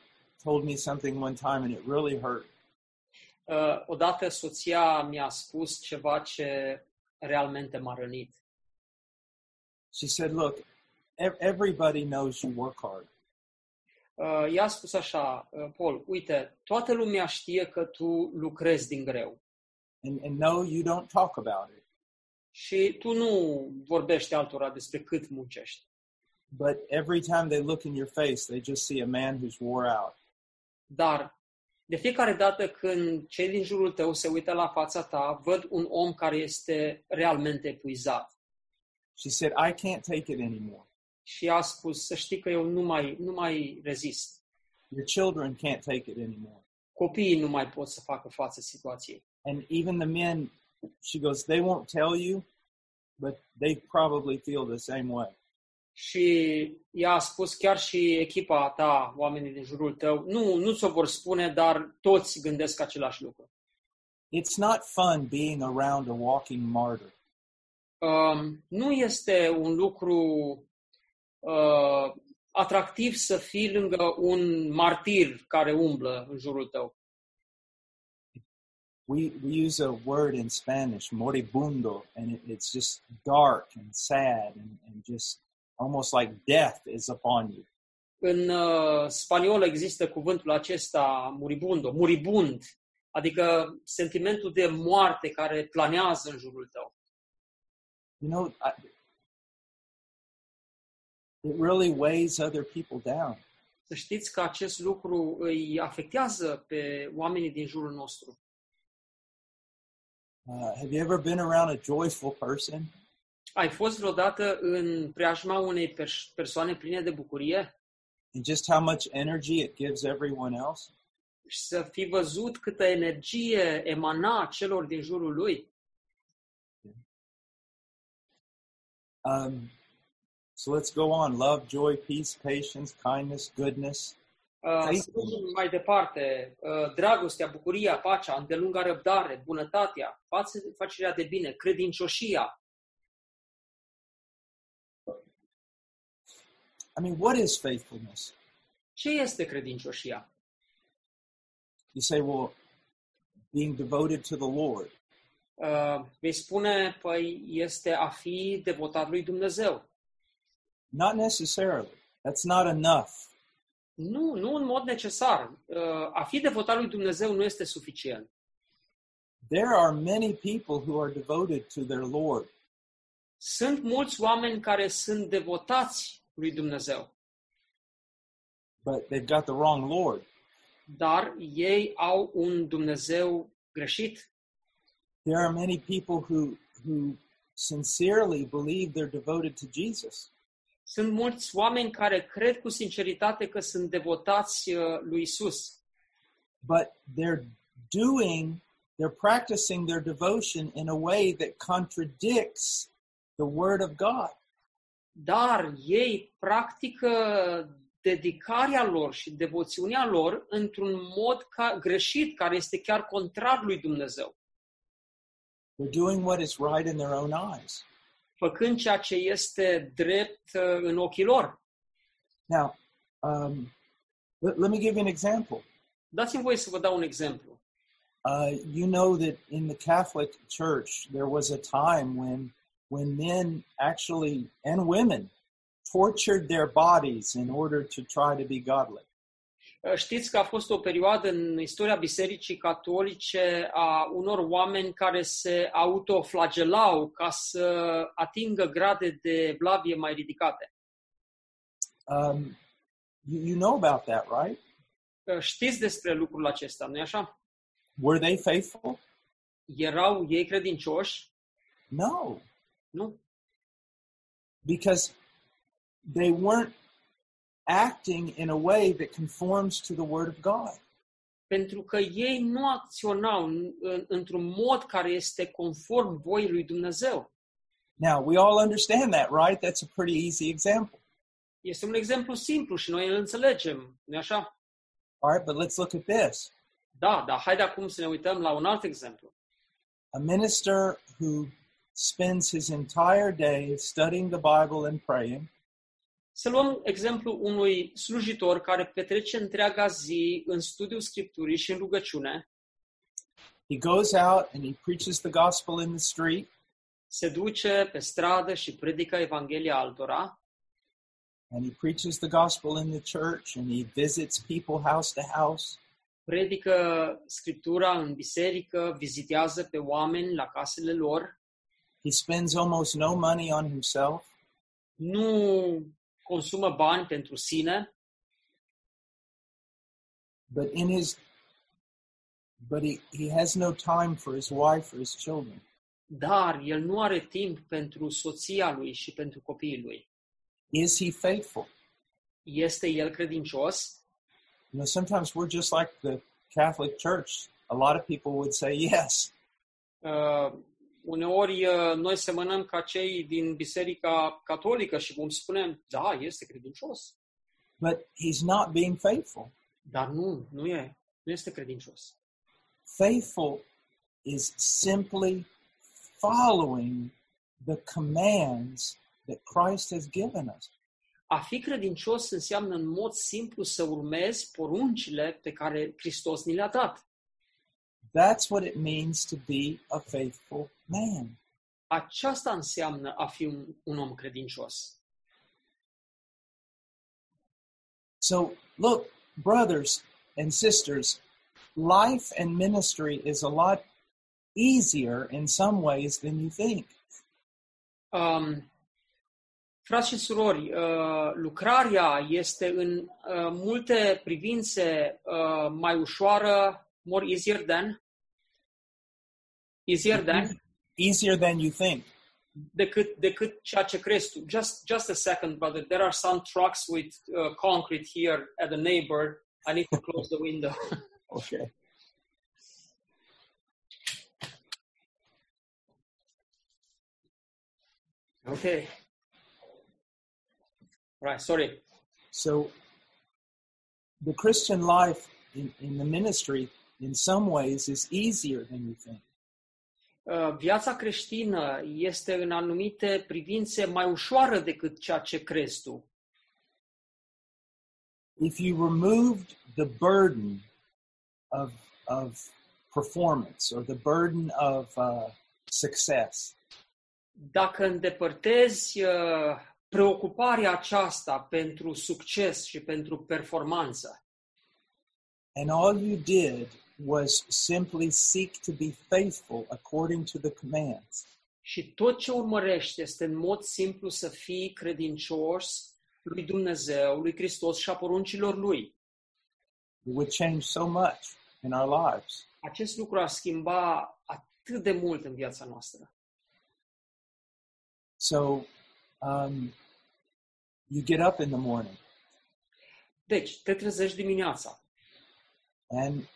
told me something one time and it really hurt. Uh, odată soția mi-a spus ceva ce realmente m-a rănit. She said, Look, ev- everybody knows you work hard. uh, i-a spus așa, uh, Paul, uite, toată lumea știe că tu lucrezi din greu And, and no, you don't talk about it. și tu nu vorbești altora despre cât muncești. But every time they look in your face, they just see a man who's wore out. Dar de fiecare dată când cei din jurul tău se uită la fața ta, văd un om care este realmente epuizat. She said, I can't take it anymore. Și a spus, să știi că eu nu mai, nu mai rezist. Your children can't take it anymore. Copiii nu mai pot să facă față situației. And even the men, she goes, they won't tell you, but they probably feel the same way. Și ea a spus chiar și echipa ta, oamenii din jurul tău, nu, nu ți-o vor spune, dar toți gândesc același lucru. It's not fun being around a walking martyr. Um, nu este un lucru uh, atractiv să fii lângă un martir care umblă în jurul tău. We, we use a word in Spanish, moribundo, and it, it's just dark and sad and, and just almost like death is upon you. În uh, spaniolă există cuvântul acesta, muribundo, muribund, adică sentimentul de moarte care planează în jurul tău. You know, I, it really weighs other people down. Să știți că acest lucru îi afectează pe oamenii din jurul nostru. Uh, have you ever been around a joyful person? Ai fost vreodată în preajma unei pers- persoane pline de bucurie and just how much energy it gives everyone else. și să fi văzut câtă energie emana celor din jurul lui? Um, so let's go on. Love, joy, peace, patience, kindness, goodness. Uh, Aici- să mergem mai departe. Uh, dragostea, bucuria, pacea, îndelunga răbdare, bunătatea, față- facerea de bine, credincioșia. I mean, what is faithfulness? Ce este credincioșia? You say, well, being devoted to the Lord. Uh, vei spune, păi, este a fi devotat lui Dumnezeu. Not necessarily. That's not enough. Nu, nu în mod necesar. Uh, a fi devotat lui Dumnezeu nu este suficient. There are many people who are devoted to their Lord, Sunt mulți oameni care sunt devotați lui Dumnezeu, but they've got the wrong Lord. dar ei au un Dumnezeu greșit. There are many people who who sincerely believe they're devoted to Jesus, Sunt mulți oameni care cred cu sinceritate că sunt devotați uh, lui Isus, but they're doing, they're practicing their devotion in a way that contradicts the Word of God. Dar ei practică dedicarea lor și devoțiunea lor într-un mod ca, greșit, care este chiar contrar lui Dumnezeu, They're doing what is right in their own eyes. făcând ceea ce este drept uh, în ochii lor. Now, um, let, let me give you an example. Dați-mi voie să vă dau un exemplu. Uh, you know that in the Catholic Church, there was a time when, when men actually and women tortured their bodies in order to try to be godly. Uh, Știți că a fost o perioadă în istoria Bisericii Catolice a unor oameni care se autoflagelau ca să atingă grade de blavie mai ridicate. Um, you, you know about that, right? Uh, Știți despre lucrul acesta, nu-i așa? Were they faithful? Erau ei credincioși? No, Nu. because they weren't acting in a way that conforms to the Word of God. Pentru că ei nu acționau în- în- într-un mod care este conform voii lui Dumnezeu. Now, we all understand that, right? That's a pretty easy example. Este un exemplu simplu și noi îl înțelegem, nu așa? All right, but let's look at this. Da, dar haide acum să ne uităm la un alt exemplu. A minister who spends his entire day studying the Bible and praying, Să luăm exemplu unui slujitor care petrece întreaga zi în studiul Scripturii și în rugăciune, he goes out and he preaches the gospel in the street, se duce pe stradă și predică Evanghelia altora. And he preaches the gospel in the church and he visits people house to house. predică Scriptura în biserică, vizitează pe oameni la casele lor, He spends almost no money on himself. nu consumă bani pentru sine, but in his but he, he has no time for his wife or his children. dar el nu are timp pentru soția lui și pentru copiii lui. Is he faithful? Este el credincios? You know, sometimes we're just like the Catholic Church. A lot of people would say yes, Uh, uneori uh, noi semănăm ca cei din Biserica Catolică și vom spune, da, este credincios, but he's not being faithful. dar nu, nu e, nu este credincios. Faithful is simply following the commands that Christ has given us. A fi credincios înseamnă în mod simplu să urmezi poruncile pe care Hristos ni le-a dat. That's what it means to be a faithful man. Aceasta înseamnă a fi un, un om credincios. So, look, brothers and sisters, life and ministry is a lot easier in some ways than you think. Um, frați și surori, uh, lucrarea este în uh, multe privințe uh, mai ușoară, more easier than, easier than, Easier than you think. decât, decât ceea ce crezi tu. Just, just a second, brother. There are some trucks with uh, concrete here at the neighbor. I need to close the window. Okay. okay. Right, sorry. So, the Christian life in, in the ministry, in some ways, is easier than you think. Uh, viața creștină este în anumite privințe mai ușoară decât ceea ce crezi tu. If you removed the burden of, of performance or the burden of uh, success, Dacă îndepărtezi uh, preocuparea aceasta pentru succes și pentru performanță and all you did was simply seek to be faithful according to the commands, și tot ce urmărești este în mod simplu să fii credincios lui Dumnezeu, lui Hristos și a poruncilor lui. it would change so much in our lives. Acest lucru ar schimba atât de mult în viața noastră. So, um, you get up in the morning Deci, te trezești dimineața and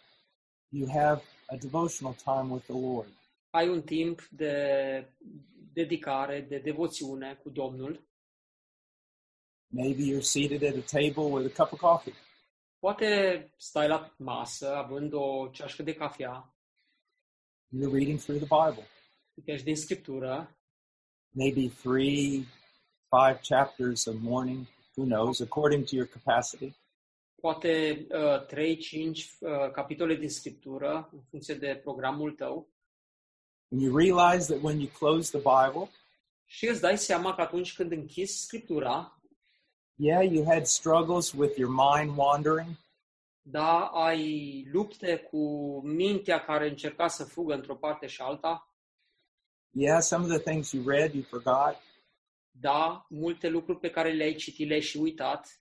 you have a devotional time with the Lord. ai un timp de dedicare, de devoțiune cu Domnul. Maybe you're seated at a table with a cup of coffee. Poate stai la masă, având o ceașcă de cafea, You're reading through the Bible. citești din Scriptură, Maybe three, five chapters a morning. Who knows? According to your capacity. Poate uh, 3-5 uh, capitole din Scriptură, în funcție de programul tău, And you realize that when you close the Bible, și îți dai seama că atunci când închizi Scriptura, yeah, you had struggles with your mind wandering. da, ai lupte cu mintea care încerca să fugă într-o parte și alta, Yeah, some of the things you read, you forgot. da, multe lucruri pe care le-ai citit, le-ai și uitat,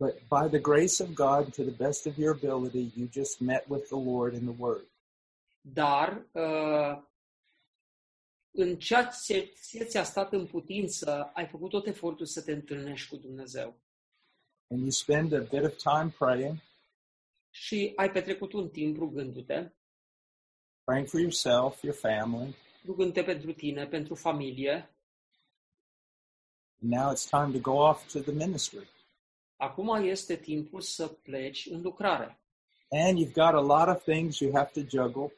But by the grace of God, to the best of your ability, you just met with the Lord in the Word. dar uh, în ceea ce ți-a stat în putință, ai făcut tot efortul să te întâlnești cu Dumnezeu. And you spend a bit of time praying, Și ai petrecut un timp rugându-te, praying for yourself, your family. rugându-te pentru tine, pentru familie. Now it's time to go off to the ministry. Acum este timpul să pleci în lucrare. And you've got a lot of things you have to juggle.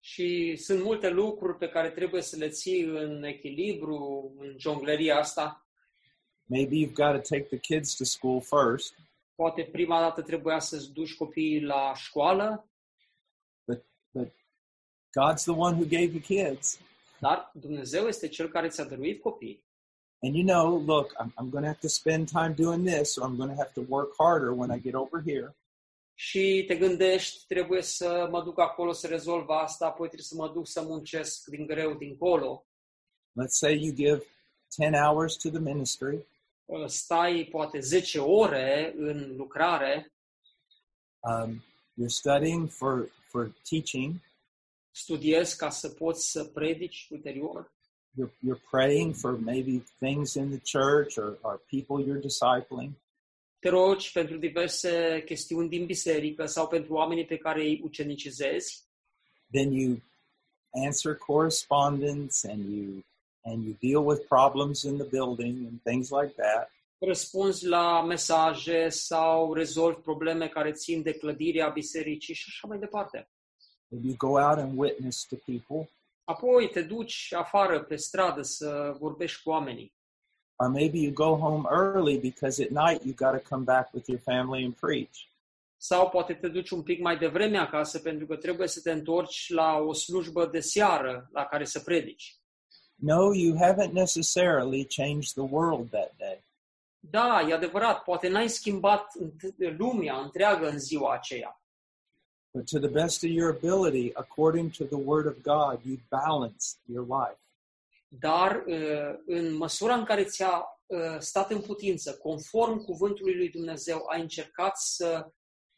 Și sunt multe lucruri pe care trebuie să le ții în echilibru, în jongleria asta. Maybe you've got to take the kids to school first, Poate prima dată trebuia să-ți duci copiii la școală, but but God's the one who gave you kids. dar Dumnezeu este Cel care ți-a dăruit copii. And you know, look, I'm, I'm going to have to spend time doing this, so I'm going to have to work harder when I get over here. Și te gândești, trebuie să mă duc acolo să rezolv asta, apoi trebuie să mă duc să muncesc din greu dincolo. Let's say you give 10 hours to the ministry, Uh, Stai poate 10 ore în lucrare, um, you're studying for, for teaching, studiezi ca să poți să predici ulterior, you're, you're praying for maybe things in the church or, or people you're discipling. te rogi pentru diverse chestiuni din biserică sau pentru oamenii pe care îi ucenicizezi, then you answer correspondence and you and you deal with problems in the building and things like that răspunzi la mesaje sau rezolvi probleme care țin de clădirea bisericii și așa mai departe. maybe you go out and witness to people Apoi te duci afară pe stradă să vorbești cu oamenii. or maybe you go home early because at night you got to come back with your family and preach Sau poate te duci un pic mai devreme acasă pentru că trebuie să te întorci la o slujbă de seară la care să predici. no you haven't necessarily changed the world that day Da, e adevărat, poate n-ai schimbat înt- lumea întreagă în ziua aceea, but to the best of your ability according to the word of god you balanced your life dar uh, în măsura în care ți-a uh, stat în putință, conform cuvântului lui Dumnezeu, ai încercat să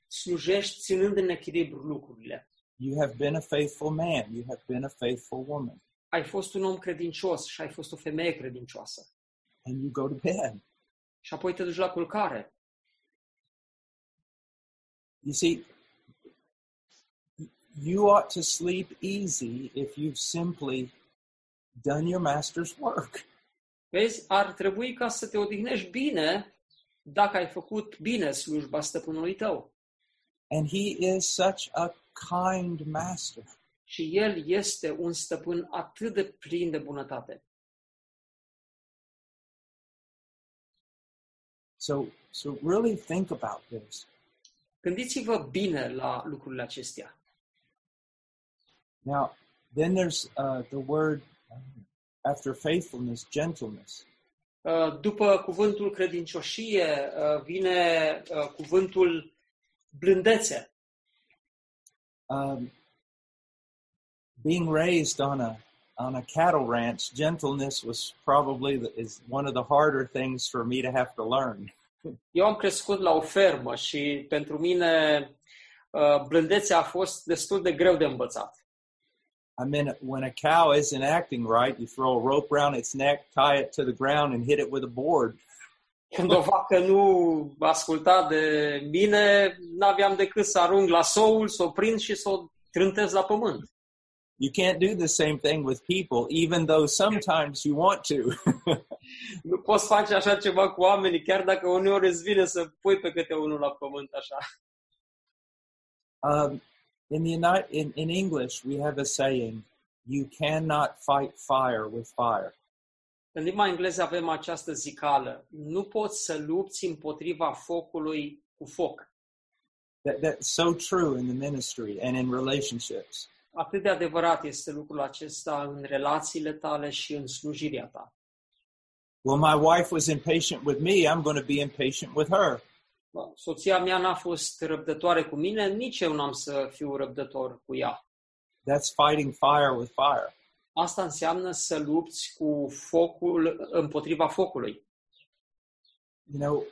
slujești ținând în echilibru lucrurile. you have been a faithful man you have been a faithful woman Ai fost un om credincios și ai fost o femeie credincioasă. and you go to bed Și apoi te duci la culcare. You see, you ought to sleep easy if you've simply done your master's work. Vezi, ar trebui ca să te odihnești bine dacă ai făcut bine slujba stăpânului tău. And he is such a kind master. Și el este un stăpân atât de plin de bunătate. So, so really think about this. Gândiți-vă bine la lucrurile acestea. Now, then there's uh, the word um, after faithfulness, gentleness. Uh, După cuvântul credincioșie uh, vine uh, cuvântul blândețe. Um, being raised on a on a cattle ranch, gentleness was probably the, is one of the harder things for me to have to learn. Eu am crescut la o fermă și pentru mine uh, blândețea a fost destul de greu de învățat. I mean, when a cow isn't acting right, you throw a rope around its neck, tie it to the ground, and hit it with a board. Când o vacă nu asculta de mine, n-aveam decât să arunc la soul, să o prind și să o trântez la pământ. You can't do the same thing with people, even though sometimes you want to. Nu poți face așa ceva cu oamenii, chiar dacă uneori îți vine să pui pe câte unul la pământ așa. um, in the Uni- in, in English, we have a saying: "You cannot fight fire with fire." În limba engleză avem această zicală. Nu poți să lupți împotriva focului cu foc. That, that's so true in the ministry and in relationships. Atât de adevărat este lucrul acesta în relațiile tale și în slujirea ta. Well, my wife was impatient with me. I'm going to be impatient with her. Bă, Soția mea n-a fost răbdătoare cu mine, nici eu n-am să fiu răbdător cu ea. That's fighting fire with fire. Asta înseamnă să lupți cu focul împotriva focului. You know,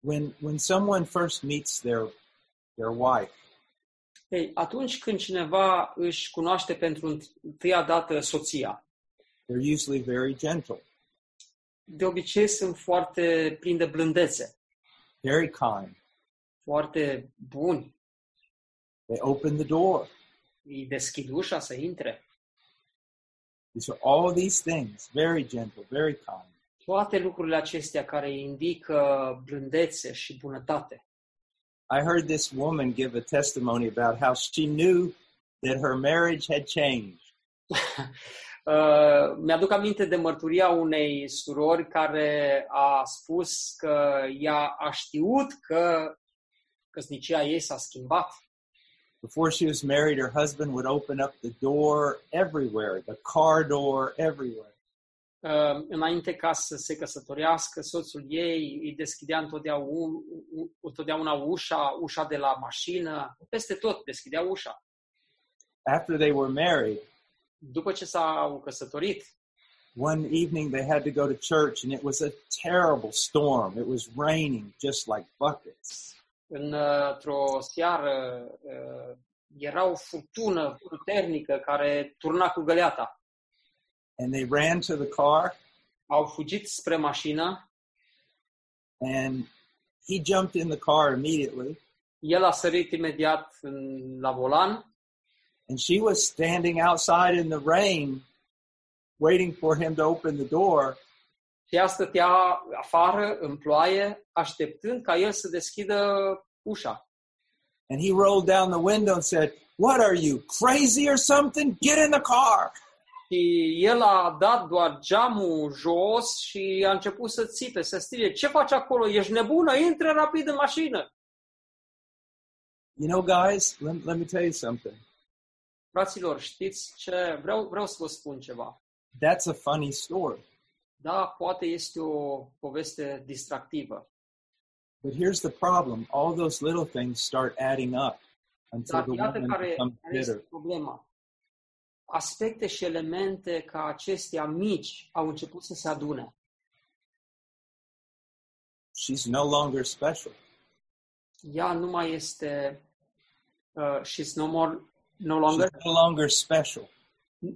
when when someone first meets their their wife, Ei, atunci când cineva își cunoaște pentru întâia dată soția, they're usually very gentle, de obicei sunt foarte plini de blândețe, very kind. foarte buni, They open the door. îi deschid ușa să intre. These are all these things, very gentle, very kind. Toate lucrurile acestea care indică blândețe și bunătate. I heard this woman give a testimony about how she knew that her marriage had changed. Uh, mi-aduc aminte de mărturia unei surori care a spus că ea a știut că căsnicia ei s-a schimbat. Before she was married, her husband would open up the door everywhere, the car door everywhere. uh, înainte ca să se căsătorească, soțul ei îi deschidea întotdeauna, întotdeauna ușa, ușa de la mașină, peste tot deschidea ușa. After they were married, După ce s-au căsătorit, one evening they had to go to church and it was a terrible storm. It was raining just like buckets. în, uh, într-o seară uh, era o furtună puternică care turna cu găleata. And they ran to the car Au fugit spre mașină, and he jumped in the car immediately el a sărit imediat în, la volan and she was standing outside in the rain waiting for him to open the door ea stătea afară în ploaie, așteptând ca el să deschidă ușa. and he rolled down the window and said, "What are you, crazy or something? Get in the car." Și el a dat doar geamul jos și a început să țipe, să strige, ce faci acolo? Ești nebună? Intră rapid în mașină! You know, guys, let, let me tell you something. Fraților, știți ce? Vreau, vreau să vă spun ceva. That's a funny story. Da, poate este o poveste distractivă, But here's the problem. All those little things start adding up until dar the iată woman care, becomes care este bitter. problema. Aspecte și elemente ca acestea mici au început să se adune. She's no longer special. Ea nu mai este, uh, she's no more, no longer, She's no longer special.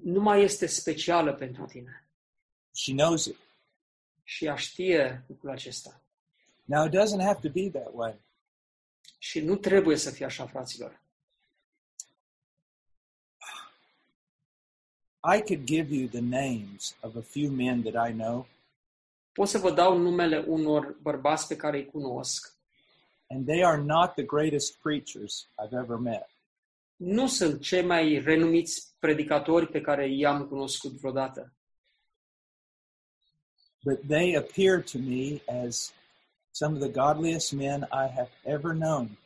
nu mai este specială pentru tine. She knows it. Și ea știe lucrul acesta. Now, it doesn't have to be that way. Și nu trebuie să fie așa, fraților. I could give you the names of a few men that I know, Pot să vă dau numele unor bărbați pe care îi cunosc. and they are not the greatest preachers I've ever met. Nu sunt cei mai renumiți predicatori pe care i-am cunoscut vreodată. but they appear to me as some of the godliest men I have ever known.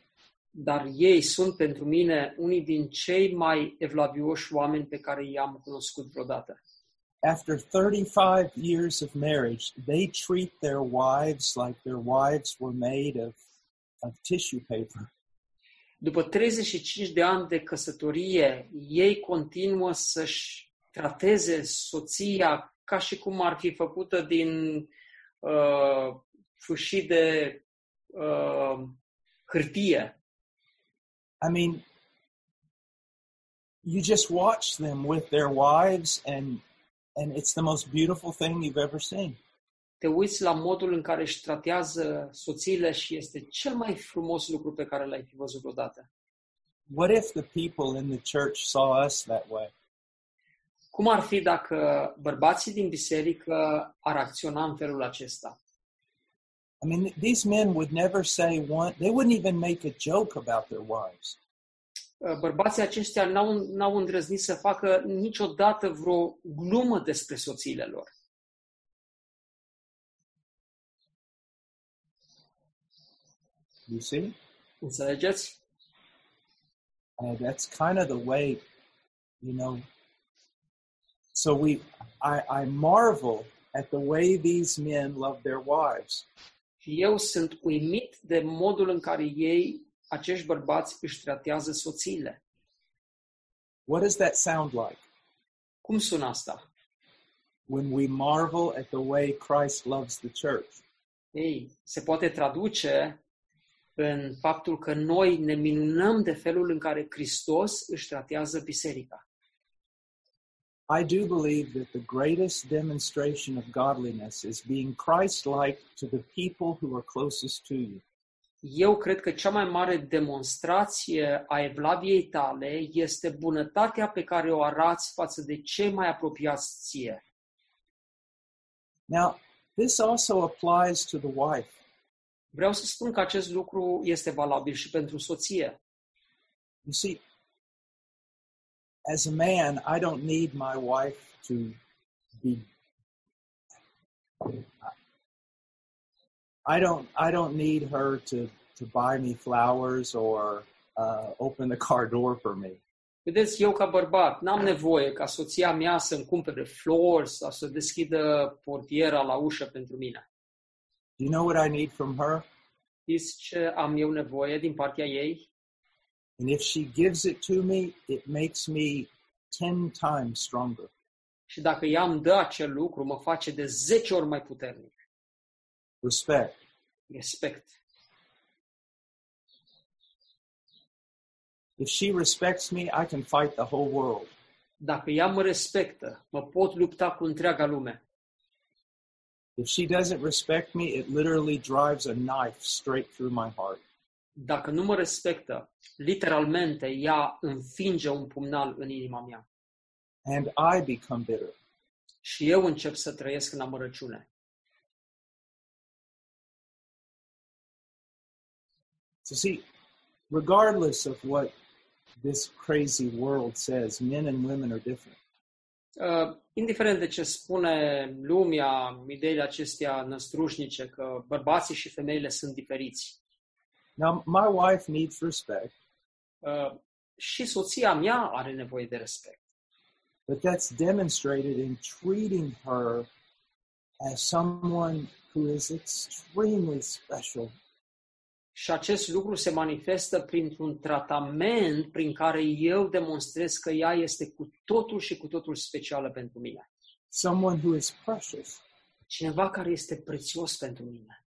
Dar ei sunt pentru mine unii din cei mai evlavioși oameni pe care i-am cunoscut vreodată. After 35 years of marriage, they treat their wives like their wives were made of, of tissue paper. După 35 de ani de căsătorie, ei continuă să-și trateze soția ca și cum ar fi făcută din uh, fâșii de uh, hârtie. I mean, you just watch them with their wives, and and it's the most beautiful thing you've ever seen. Te uiți la modul în care își tratează soțiile și este cel mai frumos lucru pe care l-ai fi văzut vreodată. What if the people in the church saw us that way? Cum ar fi dacă bărbații din biserică ar acționa în felul acesta? I mean, these men would never say one, they wouldn't even make a joke about their wives. Bărbații aceștia n-au, n-au îndrăznit să facă niciodată vreo glumă despre soțiile lor. You see? Înțelegeți? Uh, that's kind of the way, you know. So we, I, I marvel at the way these men love their wives. Și eu sunt uimit de modul în care ei, acești bărbați, își tratează soțiile. What does that sound like? Cum sună asta? When we marvel at the way Christ loves the church. Ei, se poate traduce în faptul că noi ne minunăm de felul în care Hristos își tratează biserica. I do believe that the greatest demonstration of godliness is being Christ-like to the people who are closest to you. Eu cred că cea mai mare demonstrație a evlaviei tale este bunătatea pe care o arați față de cei mai apropiați ție. Now, this also applies to the wife. Vreau să spun că acest lucru este valabil și pentru soție. You see, as a man, I don't need my wife to be. I don't. I don't need her to to buy me flowers or uh, open the car door for me. Vedeți, eu ca bărbat n-am nevoie ca soția mea să-mi cumpere flori sau să deschidă portiera la ușă pentru mine. Do you know what I need from her? Știți ce am eu nevoie din partea ei? And if she gives it to me, it makes me 10 times stronger. Și dacă ea îmi dă acel lucru, mă face de 10 ori mai puternic. Respect. Respect. If she respects me, I can fight the whole world. Dacă ea mă respectă, mă pot lupta cu întreaga lume. If she doesn't respect me, it literally drives a knife straight through my heart. Dacă nu mă respectă, literalmente ea înfinge un pumnal în inima mea. And I become bitter. Și eu încep să trăiesc în amărăciune. So, see, regardless of what this crazy world says, men and women are different. Uh, indiferent de ce spune lumea, ideile acestea năstrușnice, că bărbații și femeile sunt diferiți. Now, my wife needs respect, Uh, și soția mea are nevoie de respect. but that's demonstrated in treating her as someone who is extremely special. Și acest lucru se manifestă printr-un tratament prin care eu demonstrez că ea este cu totul și cu totul specială pentru mine. someone who is precious. Cineva care este prețios pentru mine.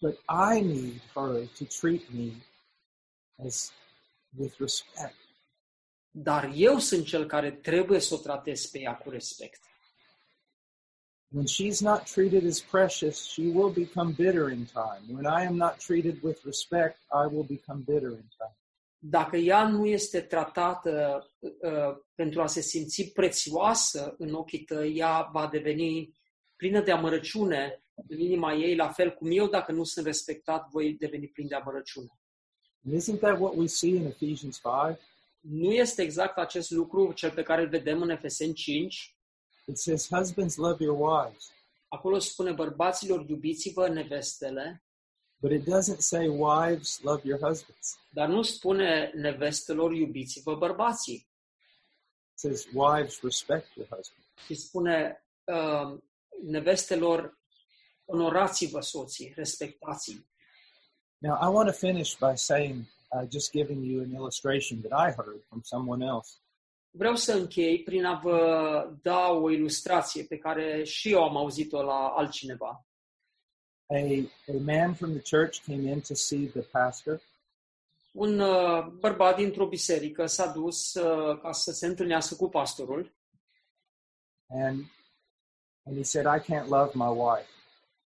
But I need her to treat me as with respect. Dar eu sunt cel care trebuie să o tratez pe ea cu respect. When she's not treated as precious, she will become bitter in time. When I am not treated with respect, I will become bitter in time. Dacă ea nu este tratată uh, pentru a se simți prețioasă în ochii tăi, ea va deveni plină de amărăciune în inima ei, la fel cum eu, dacă nu sunt respectat, voi deveni plin de amărăciune. And isn't that what we see in Ephesians 5? Nu este exact acest lucru cel pe care îl vedem în Efeseni 5. It says, Husbands, love your wives. Acolo spune, bărbaților, iubiți-vă nevestele, But it doesn't say, Wives, love your husbands. dar nu spune nevestelor, iubiți-vă bărbații. It says, Wives, respect your husband. Și spune, uh, nevestelor, onorați-vă soții, respectați Now, I want to finish by saying, uh, just giving you an illustration that I heard from someone else. Vreau să închei prin a vă da o ilustrație pe care și eu am auzit-o la altcineva. A, a man from the church came in to see the pastor, Un uh, bărbat dintr-o biserică s-a dus uh, ca să se întâlnească cu pastorul and, and he said, I can't love my wife.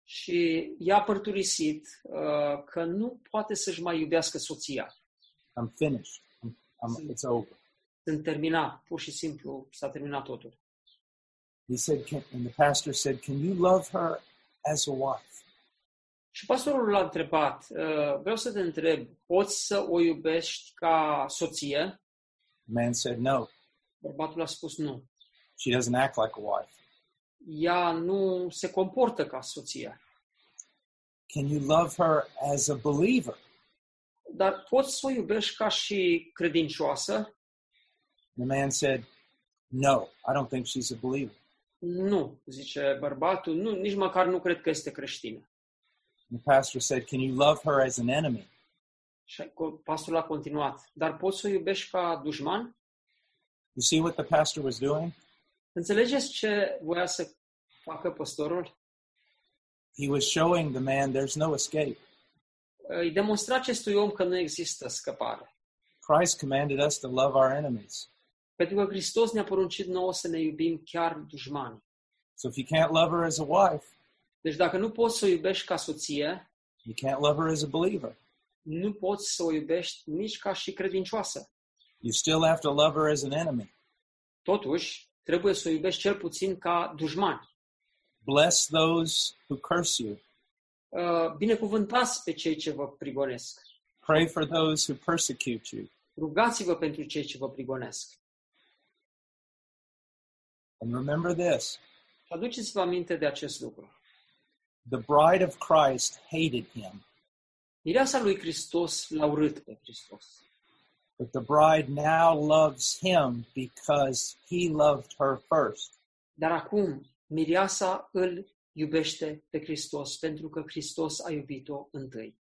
și i-a părturisit uh, că nu poate să-și mai iubească soția. I'm finished. I'm, I'm, it's over. Sunt terminat, pur și simplu s-a terminat totul. He said, can, and the pastor said, Can you love her as a wife? Și pastorul l-a întrebat, uh, vreau să te întreb, poți să o iubești ca soție? The man said, No, Bărbatul a spus nu. she doesn't act like a wife. Ea nu se comportă ca soție. Can you love her as a believer? Dar poți să o iubești ca și credincioasă? The man said, No, I don't think she's a believer. Nu, zice bărbatul, nu, nici măcar nu cred că este creștină. And the pastor said, Can you love her as an enemy? Și pastorul a continuat, dar poți să o iubești ca dușman? You see what the pastor was doing? Înțelegeți ce voia să facă pastorul? He was showing the man there's no escape. Îi demonstra acestui om că nu există scăpare. Christ commanded us to love our enemies. Pentru că Hristos ne-a poruncit nouă să ne iubim chiar dușmani. So if you can't love her as a wife, Deci dacă nu poți să o iubești ca soție, you can't love her as a believer. nu poți să o iubești nici ca și credincioasă. You still have to love her as an enemy. Totuși, trebuie să o iubești cel puțin ca dușman. Bless those who curse you. Uh, Binecuvântați pe cei ce vă prigonesc. Pray for those who persecute you. Rugați-vă pentru cei ce vă prigonesc. And remember this Și aduceți-vă aminte de acest lucru. the bride of Christ hated him. Mireasa lui Hristos l-a urât pe Hristos. But the bride now loves him because he loved her first. Dar acum mireasa îl iubește pe Hristos pentru că Hristos a iubit-o întâi.